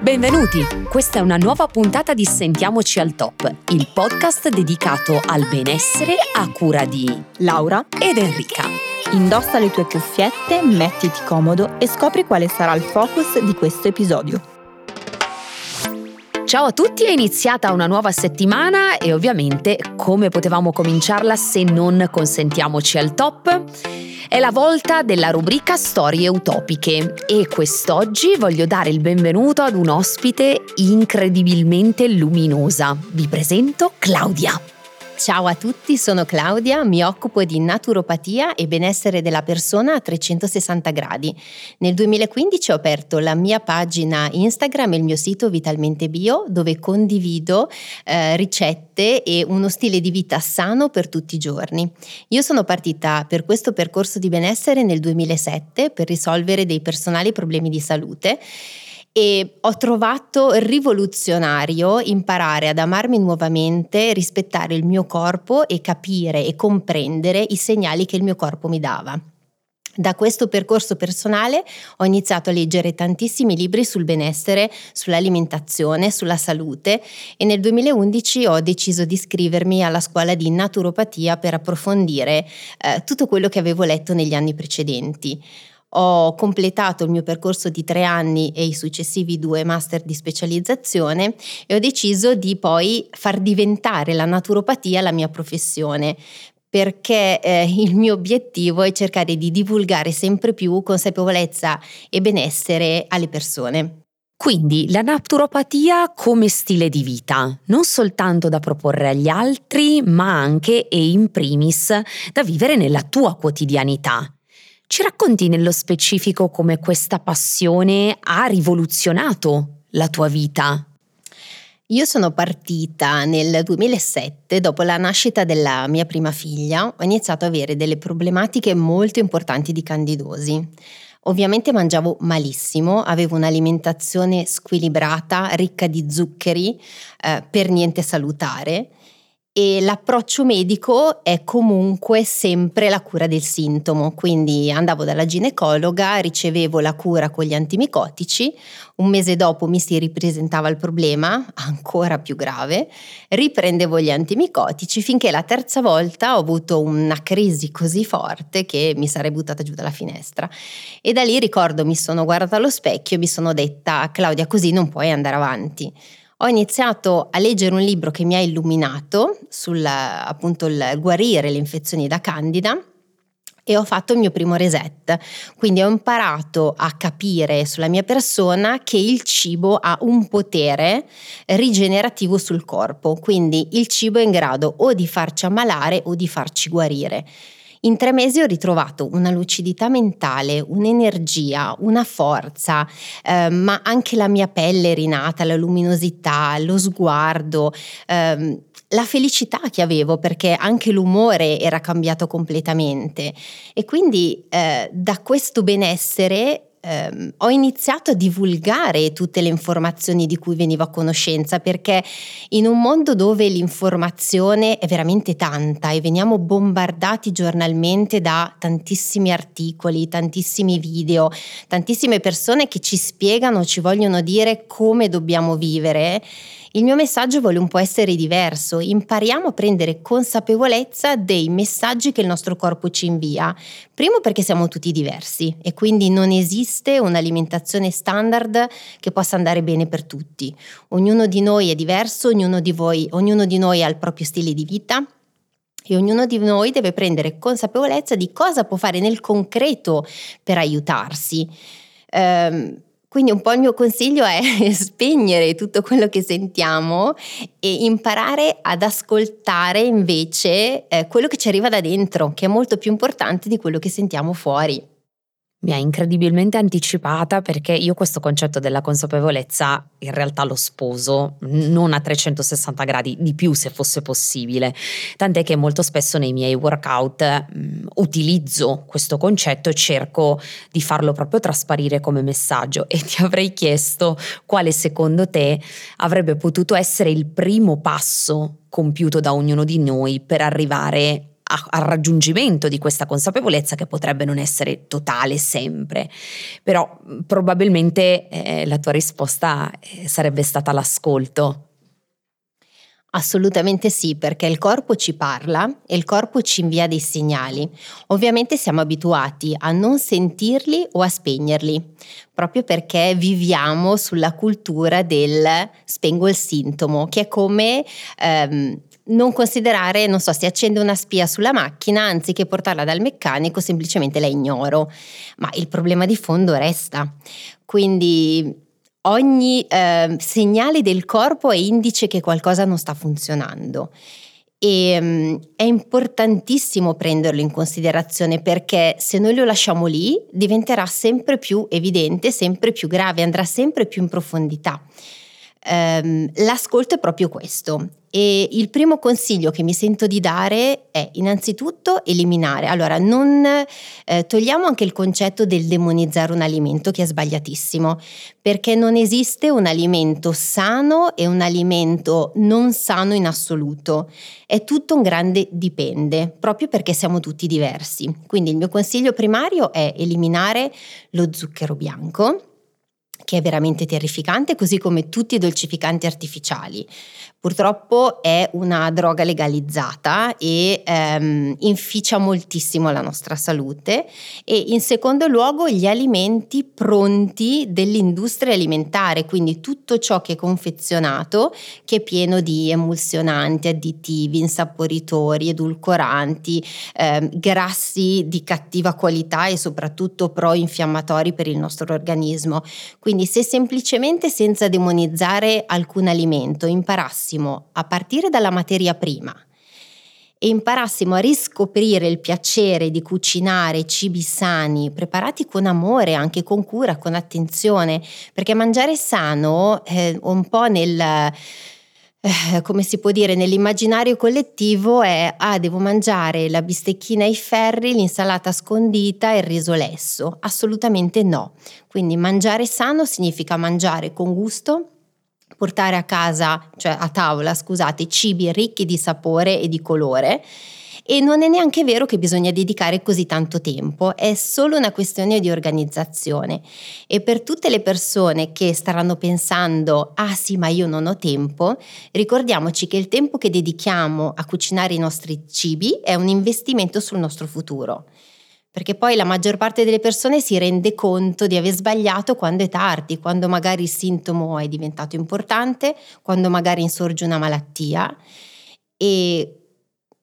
Benvenuti! Questa è una nuova puntata di Sentiamoci al Top, il podcast dedicato al benessere a cura di Laura ed Enrica. Indossa le tue cuffiette, mettiti comodo e scopri quale sarà il focus di questo episodio. Ciao a tutti, è iniziata una nuova settimana e ovviamente come potevamo cominciarla se non consentiamoci al top? È la volta della rubrica Storie utopiche e quest'oggi voglio dare il benvenuto ad un ospite incredibilmente luminosa. Vi presento Claudia. Ciao a tutti, sono Claudia, mi occupo di naturopatia e benessere della persona a 360 gradi. Nel 2015 ho aperto la mia pagina Instagram e il mio sito Vitalmente Bio dove condivido eh, ricette e uno stile di vita sano per tutti i giorni. Io sono partita per questo percorso di benessere nel 2007 per risolvere dei personali problemi di salute e ho trovato rivoluzionario imparare ad amarmi nuovamente, rispettare il mio corpo e capire e comprendere i segnali che il mio corpo mi dava. Da questo percorso personale ho iniziato a leggere tantissimi libri sul benessere, sull'alimentazione, sulla salute e nel 2011 ho deciso di iscrivermi alla scuola di naturopatia per approfondire eh, tutto quello che avevo letto negli anni precedenti ho completato il mio percorso di tre anni e i successivi due master di specializzazione e ho deciso di poi far diventare la naturopatia la mia professione perché eh, il mio obiettivo è cercare di divulgare sempre più consapevolezza e benessere alle persone. Quindi la naturopatia come stile di vita, non soltanto da proporre agli altri, ma anche e in primis da vivere nella tua quotidianità. Ci racconti nello specifico come questa passione ha rivoluzionato la tua vita? Io sono partita nel 2007, dopo la nascita della mia prima figlia, ho iniziato ad avere delle problematiche molto importanti di candidosi. Ovviamente mangiavo malissimo, avevo un'alimentazione squilibrata, ricca di zuccheri, eh, per niente salutare e l'approccio medico è comunque sempre la cura del sintomo, quindi andavo dalla ginecologa, ricevevo la cura con gli antimicotici, un mese dopo mi si ripresentava il problema, ancora più grave, riprendevo gli antimicotici finché la terza volta ho avuto una crisi così forte che mi sarei buttata giù dalla finestra. E da lì ricordo mi sono guardata allo specchio e mi sono detta Claudia così non puoi andare avanti ho iniziato a leggere un libro che mi ha illuminato sul appunto il guarire le infezioni da candida e ho fatto il mio primo reset. Quindi ho imparato a capire sulla mia persona che il cibo ha un potere rigenerativo sul corpo, quindi il cibo è in grado o di farci ammalare o di farci guarire. In tre mesi ho ritrovato una lucidità mentale, un'energia, una forza, eh, ma anche la mia pelle rinata, la luminosità, lo sguardo. Ehm, la felicità che avevo perché anche l'umore era cambiato completamente e quindi eh, da questo benessere ehm, ho iniziato a divulgare tutte le informazioni di cui venivo a conoscenza perché in un mondo dove l'informazione è veramente tanta e veniamo bombardati giornalmente da tantissimi articoli, tantissimi video, tantissime persone che ci spiegano, ci vogliono dire come dobbiamo vivere, il mio messaggio vuole un po' essere diverso, impariamo a prendere consapevolezza dei messaggi che il nostro corpo ci invia. Primo perché siamo tutti diversi e quindi non esiste un'alimentazione standard che possa andare bene per tutti. Ognuno di noi è diverso, ognuno di, voi, ognuno di noi ha il proprio stile di vita, e ognuno di noi deve prendere consapevolezza di cosa può fare nel concreto per aiutarsi. Um, quindi un po' il mio consiglio è spegnere tutto quello che sentiamo e imparare ad ascoltare invece eh, quello che ci arriva da dentro, che è molto più importante di quello che sentiamo fuori. Mi ha incredibilmente anticipata perché io questo concetto della consapevolezza in realtà lo sposo non a 360 gradi, di più se fosse possibile. Tant'è che molto spesso nei miei workout mh, utilizzo questo concetto e cerco di farlo proprio trasparire come messaggio e ti avrei chiesto quale secondo te avrebbe potuto essere il primo passo compiuto da ognuno di noi per arrivare al raggiungimento di questa consapevolezza che potrebbe non essere totale sempre, però probabilmente eh, la tua risposta eh, sarebbe stata l'ascolto. Assolutamente sì, perché il corpo ci parla e il corpo ci invia dei segnali. Ovviamente siamo abituati a non sentirli o a spegnerli, proprio perché viviamo sulla cultura del spengo il sintomo, che è come ehm, non considerare, non so, si accende una spia sulla macchina, anziché portarla dal meccanico, semplicemente la ignoro. Ma il problema di fondo resta. Quindi ogni eh, segnale del corpo è indice che qualcosa non sta funzionando. E um, è importantissimo prenderlo in considerazione perché se noi lo lasciamo lì diventerà sempre più evidente, sempre più grave, andrà sempre più in profondità. Um, l'ascolto è proprio questo, e il primo consiglio che mi sento di dare è innanzitutto eliminare. Allora, non eh, togliamo anche il concetto del demonizzare un alimento che è sbagliatissimo, perché non esiste un alimento sano e un alimento non sano in assoluto. È tutto un grande dipende, proprio perché siamo tutti diversi. Quindi il mio consiglio primario è eliminare lo zucchero bianco che è veramente terrificante, così come tutti i dolcificanti artificiali. Purtroppo è una droga legalizzata e ehm, inficia moltissimo la nostra salute e in secondo luogo gli alimenti pronti dell'industria alimentare, quindi tutto ciò che è confezionato, che è pieno di emulsionanti, additivi, insaporitori, edulcoranti, ehm, grassi di cattiva qualità e soprattutto pro-infiammatori per il nostro organismo. Quindi se semplicemente senza demonizzare alcun alimento imparassimo imparassimo a partire dalla materia prima e imparassimo a riscoprire il piacere di cucinare cibi sani, preparati con amore, anche con cura, con attenzione, perché mangiare sano è un po' nel... Eh, come si può dire, nell'immaginario collettivo è ah, devo mangiare la bistecchina ai ferri, l'insalata scondita e il riso lesso. Assolutamente no. Quindi mangiare sano significa mangiare con gusto, portare a casa, cioè a tavola, scusate, cibi ricchi di sapore e di colore. E non è neanche vero che bisogna dedicare così tanto tempo, è solo una questione di organizzazione. E per tutte le persone che staranno pensando, ah sì, ma io non ho tempo, ricordiamoci che il tempo che dedichiamo a cucinare i nostri cibi è un investimento sul nostro futuro perché poi la maggior parte delle persone si rende conto di aver sbagliato quando è tardi, quando magari il sintomo è diventato importante, quando magari insorge una malattia e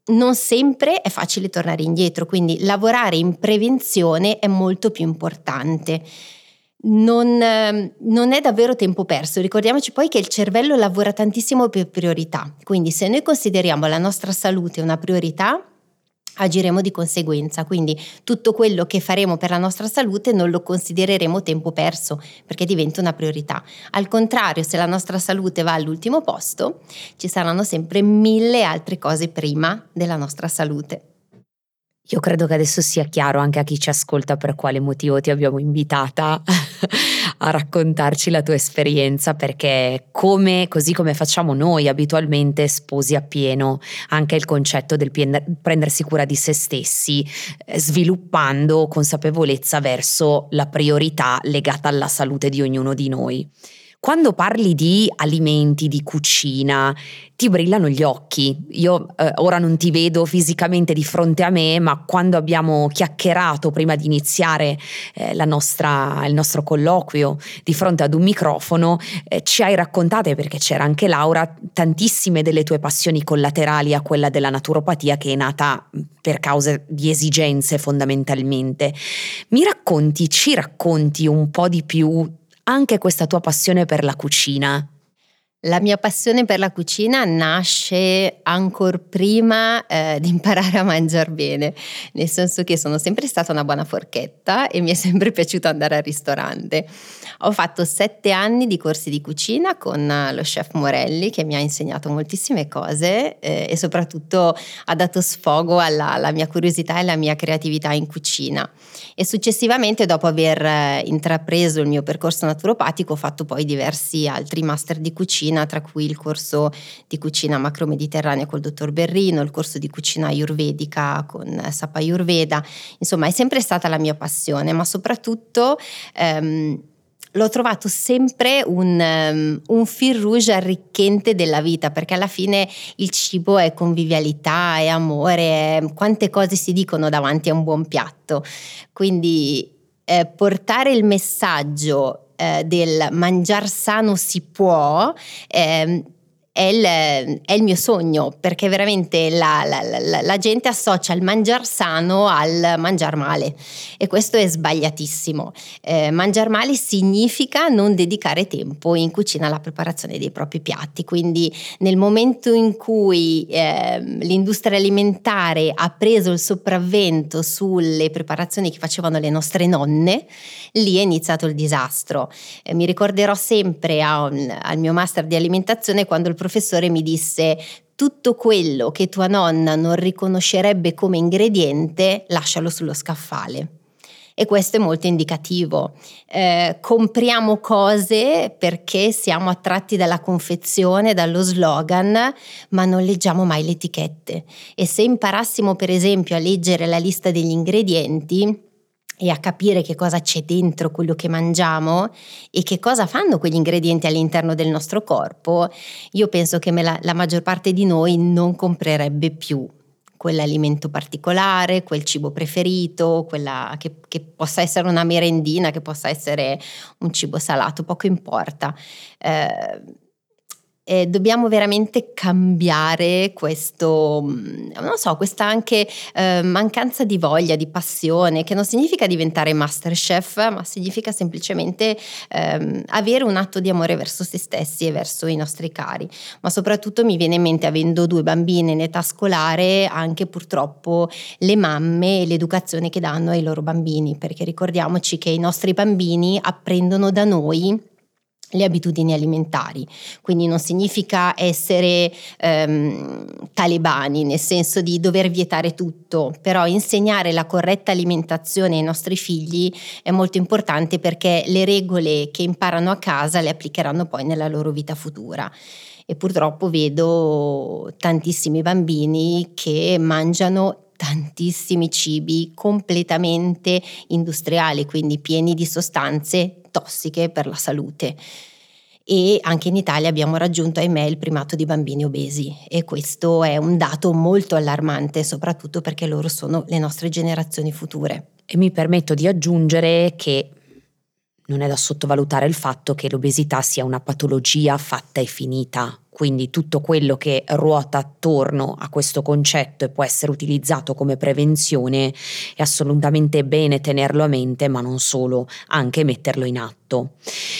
non sempre è facile tornare indietro, quindi lavorare in prevenzione è molto più importante. Non, non, è davvero tempo perso. Ricordiamoci poi che il cervello lavora tantissimo per priorità, quindi se noi consideriamo la nostra salute una priorità, agiremo di conseguenza. Quindi tutto quello che faremo per la nostra salute non lo considereremo tempo perso perché diventa una priorità. Al contrario, se la nostra salute va all'ultimo posto, ci saranno sempre mille altre cose prima della nostra salute. Io credo che adesso sia chiaro anche a chi ci ascolta per quale motivo ti abbiamo invitata a raccontarci la tua esperienza perché come, così come facciamo noi abitualmente sposi appieno anche il concetto del prendersi cura di se stessi eh, sviluppando consapevolezza verso la priorità legata alla salute di ognuno di noi. Quando parli di alimenti, di cucina, ti brillano gli occhi. Io eh, ora non ti vedo fisicamente di fronte a me, ma quando abbiamo chiacchierato prima di iniziare eh, nostra, il nostro colloquio di fronte ad un microfono, eh, ci hai raccontate, perché c'era anche Laura, tantissime delle tue passioni collaterali a quella della naturopatia che è nata per cause di esigenze fondamentalmente. Mi racconti, ci racconti un po' di più anche questa tua passione per la cucina? La mia passione per la cucina nasce ancora prima eh, di imparare a mangiare bene, nel senso che sono sempre stata una buona forchetta e mi è sempre piaciuto andare al ristorante. Ho fatto sette anni di corsi di cucina con lo chef Morelli che mi ha insegnato moltissime cose eh, e soprattutto ha dato sfogo alla, alla mia curiosità e alla mia creatività in cucina. E successivamente, dopo aver eh, intrapreso il mio percorso naturopatico, ho fatto poi diversi altri master di cucina, tra cui il corso di cucina macro-mediterranea col dottor Berrino, il corso di cucina ayurvedica con Sapa Ayurveda. Insomma, è sempre stata la mia passione, ma soprattutto... Ehm, l'ho trovato sempre un, um, un fil rouge arricchente della vita, perché alla fine il cibo è convivialità, è amore, è quante cose si dicono davanti a un buon piatto. Quindi eh, portare il messaggio eh, del mangiar sano si può. Eh, è il, è il, mio sogno perché veramente la, la, la, la gente associa il mangiar sano al mangiar male e questo è sbagliatissimo. Eh, mangiar male significa non dedicare tempo in cucina alla preparazione dei propri piatti, quindi nel momento in cui eh, l'industria alimentare ha preso il sopravvento sulle preparazioni che facevano le nostre nonne, lì è iniziato il disastro. Eh, mi ricorderò sempre a, al mio master di alimentazione quando il professore mi disse tutto quello che tua nonna non riconoscerebbe come ingrediente, lascialo sullo scaffale. E questo è molto indicativo. Eh, compriamo cose perché siamo attratti dalla confezione, dallo slogan, ma non leggiamo mai le etichette. E se imparassimo per esempio a leggere la lista degli ingredienti, e a capire che cosa c'è dentro quello che mangiamo e che cosa fanno quegli ingredienti all'interno del nostro corpo, io penso che la, la maggior parte di noi non comprerebbe più quell'alimento particolare, quel cibo preferito, quella che, che, possa essere una merendina, che possa essere un cibo salato, poco importa. Eh, eh, dobbiamo veramente cambiare questo, mm, non so, questa anche eh, mancanza di voglia, di passione, che non significa diventare masterchef, ma significa semplicemente ehm, avere un atto di amore verso se stessi e verso i nostri cari. Ma soprattutto mi viene in mente, avendo due bambine in età scolare, anche purtroppo le mamme e l'educazione che danno ai loro bambini, perché ricordiamoci che i nostri bambini apprendono da noi le abitudini alimentari, quindi non significa essere ehm, talebani nel senso di dover vietare tutto, però insegnare la corretta alimentazione ai nostri figli è molto importante perché le regole che imparano a casa le applicheranno poi nella loro vita futura. E purtroppo vedo tantissimi bambini che mangiano tantissimi cibi completamente industriali, quindi pieni di sostanze tossiche per la salute. E anche in Italia abbiamo raggiunto, ahimè, il primato di bambini obesi e questo è un dato molto allarmante, soprattutto perché loro sono le nostre generazioni future. E mi permetto di aggiungere che non è da sottovalutare il fatto che l'obesità sia una patologia fatta e finita, quindi tutto quello che ruota attorno a questo concetto e può essere utilizzato come prevenzione è assolutamente bene tenerlo a mente, ma non solo, anche metterlo in atto.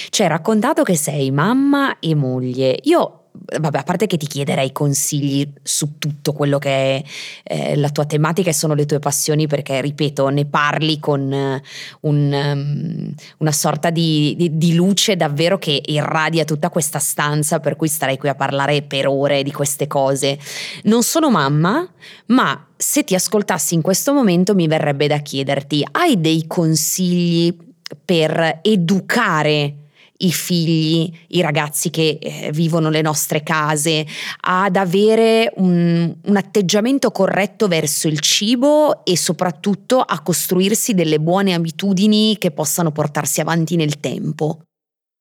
Ci hai raccontato che sei mamma e moglie. Io vabbè, a parte che ti chiederei consigli su tutto quello che è eh, la tua tematica e sono le tue passioni, perché ripeto, ne parli con uh, un, um, una sorta di, di, di, luce davvero che irradia tutta questa stanza, per cui starei qui a parlare per ore di queste cose. Non sono mamma, ma se ti ascoltassi in questo momento mi verrebbe da chiederti, hai dei consigli per educare? I figli, i ragazzi che eh, vivono le nostre case, ad avere un, un atteggiamento corretto verso il cibo e soprattutto a costruirsi delle buone abitudini che possano portarsi avanti nel tempo.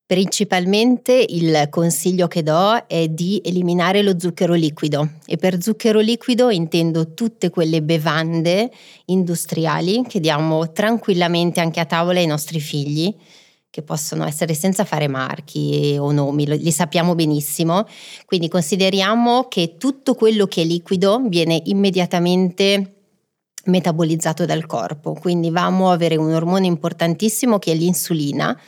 Principalmente il consiglio che do è di eliminare lo zucchero liquido e per zucchero liquido intendo tutte quelle bevande industriali che diamo tranquillamente anche a tavola ai nostri figli che possono essere senza fare marchi o nomi, li sappiamo benissimo, quindi consideriamo che tutto quello che è liquido viene immediatamente metabolizzato dal corpo, quindi va a muovere un ormone importantissimo che è l'insulina.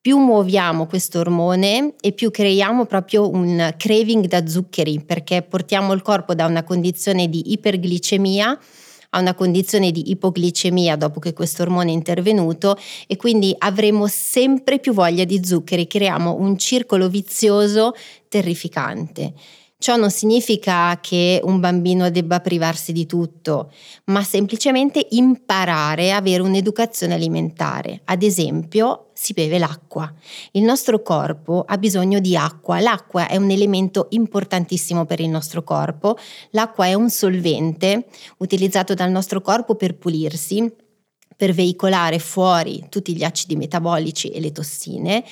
Più muoviamo questo ormone e più creiamo proprio un craving da zuccheri perché portiamo il corpo da una condizione di iperglicemia a una condizione di ipoglicemia dopo che questo ormone è intervenuto e quindi avremo sempre più voglia di zuccheri, creiamo un circolo vizioso terrificante. Ciò non significa che un bambino debba privarsi di tutto, ma semplicemente imparare a avere un'educazione alimentare. Ad esempio, si beve l'acqua. Il nostro corpo ha bisogno di acqua. L'acqua è un elemento importantissimo per il nostro corpo. L'acqua è un solvente utilizzato dal nostro corpo per pulirsi, per veicolare fuori tutti gli acidi metabolici e le tossine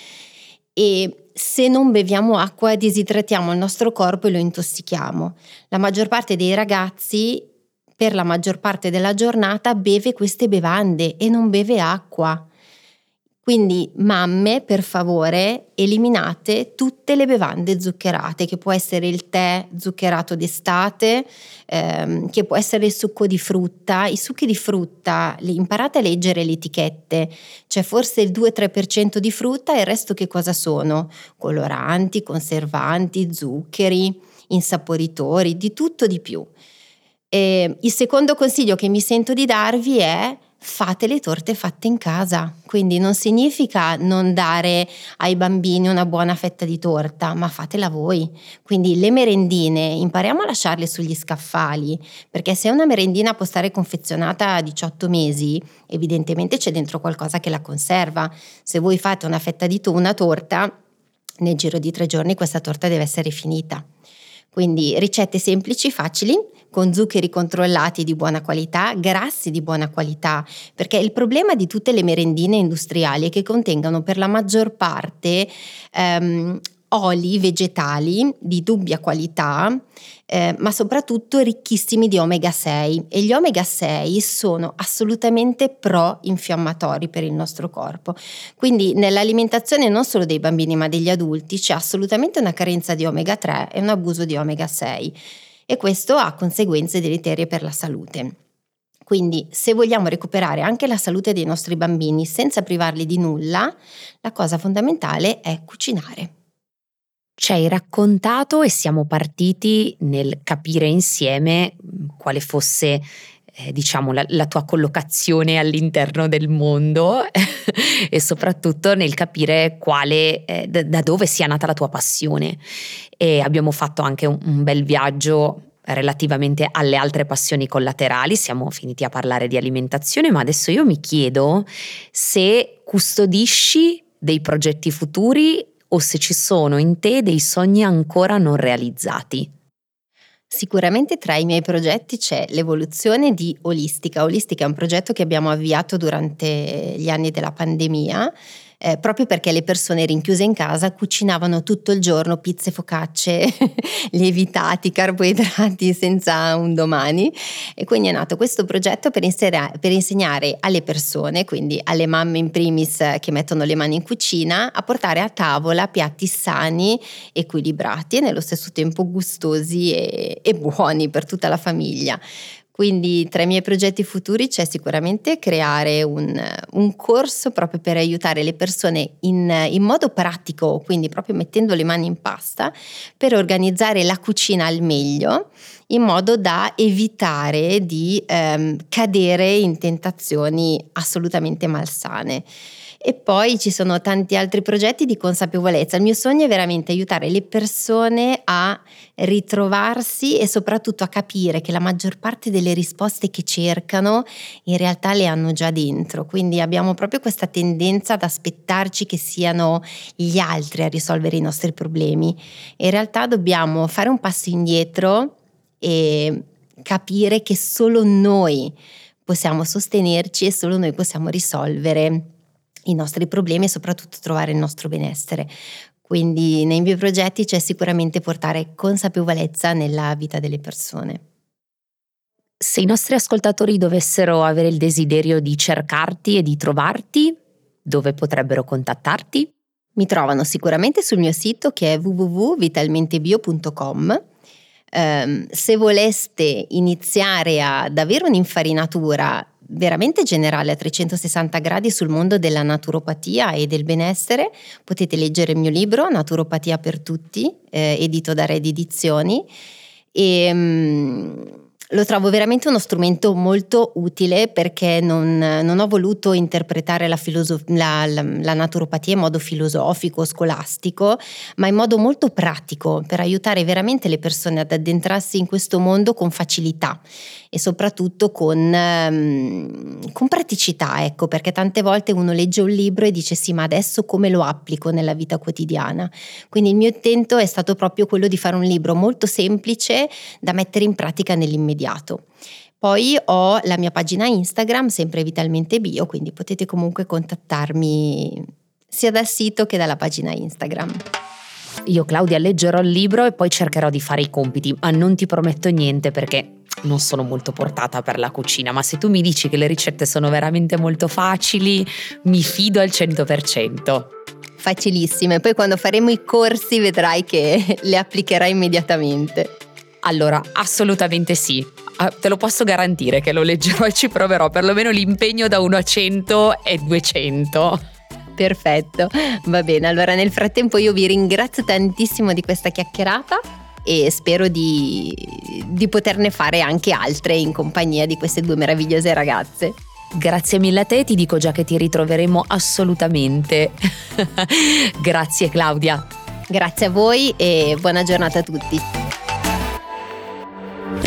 e se non beviamo acqua disidratiamo il nostro corpo e lo intossichiamo. La maggior parte dei ragazzi per la maggior parte della giornata beve queste bevande e non beve acqua. Quindi mamme, per favore, eliminate tutte le bevande zuccherate, che può essere il tè zuccherato d'estate, ehm, che può essere il succo di frutta. I succhi di frutta, imparate a leggere le etichette, c'è forse il 2-3% di frutta e il resto che cosa sono? Coloranti, conservanti, zuccheri, insaporitori, di tutto di più. E il secondo consiglio che mi sento di darvi è fate le torte fatte in casa. Quindi non significa non dare ai bambini una buona fetta di torta, ma fatela voi. Quindi le merendine, impariamo a lasciarle sugli scaffali, perché se una merendina può stare confezionata a 18 mesi, evidentemente c'è dentro qualcosa che la conserva. Se voi fate una fetta di to- una torta, nel giro di tre giorni questa torta deve essere finita. Quindi ricette semplici, facili, con zuccheri controllati di buona qualità, grassi di buona qualità, perché il problema di tutte le merendine industriali è che contengono per la maggior parte ehm, oli vegetali di dubbia qualità, eh, ma soprattutto ricchissimi di omega 6 e gli omega 6 sono assolutamente pro-infiammatori per il nostro corpo. Quindi nell'alimentazione non solo dei bambini ma degli adulti c'è assolutamente una carenza di omega 3 e un abuso di omega 6 e questo ha conseguenze deleterie per la salute. Quindi se vogliamo recuperare anche la salute dei nostri bambini senza privarli di nulla, la cosa fondamentale è cucinare ci hai raccontato e siamo partiti nel capire insieme mm, quale fosse eh, diciamo la, la, tua collocazione all'interno del mondo e soprattutto nel capire quale, eh, da, da, dove sia nata la tua passione. E abbiamo fatto anche un, un bel viaggio relativamente alle altre passioni collaterali, siamo finiti a parlare di alimentazione, ma adesso io mi chiedo se custodisci dei progetti futuri o se ci sono in te dei sogni ancora non realizzati. Sicuramente tra i miei progetti c'è l'evoluzione di Olistica. Olistica è un progetto che abbiamo avviato durante gli anni della pandemia eh, proprio perché le persone rinchiuse in casa cucinavano tutto il giorno pizze, focacce, lievitati, carboidrati senza un domani e quindi è nato questo progetto per, insera- per insegnare alle persone, quindi alle mamme in primis che mettono le mani in cucina, a portare a tavola piatti sani, equilibrati e nello stesso tempo gustosi e, e buoni per tutta la famiglia. Quindi tra i miei progetti futuri c'è sicuramente creare un, un corso proprio per aiutare le persone in, in, modo pratico, quindi proprio mettendo le mani in pasta, per organizzare la cucina al meglio, in modo da evitare di ehm, cadere in tentazioni assolutamente malsane. E poi ci sono tanti altri progetti di consapevolezza. Il mio sogno è veramente aiutare le persone a ritrovarsi e soprattutto a capire che la maggior parte delle risposte che cercano in realtà le hanno già dentro. Quindi abbiamo proprio questa tendenza ad aspettarci che siano gli altri a risolvere i nostri problemi. In realtà dobbiamo fare un passo indietro e capire che solo noi possiamo sostenerci e solo noi possiamo risolvere i nostri problemi e soprattutto trovare il nostro benessere. Quindi nei miei progetti c'è sicuramente portare consapevolezza nella vita delle persone. Se i nostri ascoltatori dovessero avere il desiderio di cercarti e di trovarti, dove potrebbero contattarti? Mi trovano sicuramente sul mio sito che è www.vitalmentebio.com. Um, se voleste iniziare ad avere un'infarinatura veramente generale a 360 gradi sul mondo della naturopatia e del benessere. Potete leggere il mio libro Naturopatia per tutti, eh, edito da Red Edizioni. E, um, lo trovo veramente uno strumento molto utile perché non, non ho voluto interpretare la, filosof- la, la, la, naturopatia in modo filosofico, scolastico, ma in modo molto pratico per aiutare veramente le persone ad addentrarsi in questo mondo con facilità e soprattutto con, um, con praticità, ecco, perché tante volte uno legge un libro e dice sì, ma adesso come lo applico nella vita quotidiana? Quindi il mio intento è stato proprio quello di fare un libro molto semplice da mettere in pratica nell'immediato immediato. Poi ho la mia pagina Instagram, sempre Vitalmente Bio, quindi potete comunque contattarmi sia dal sito che dalla pagina Instagram. Io Claudia leggerò il libro e poi cercherò di fare i compiti, ma non ti prometto niente perché non sono molto portata per la cucina, ma se tu mi dici che le ricette sono veramente molto facili, mi fido al 100%. Facilissime, poi quando faremo i corsi vedrai che le applicherai immediatamente. Allora, assolutamente sì. Ah, te lo posso garantire che lo leggerò e ci proverò, perlomeno l'impegno da 1 a 100 è 200. Perfetto, va bene. Allora nel frattempo io vi ringrazio tantissimo di questa chiacchierata e spero di, di poterne fare anche altre in compagnia di queste due meravigliose ragazze. Grazie mille a te, ti dico già che ti ritroveremo assolutamente. Grazie Claudia. Grazie a voi e buona giornata a tutti.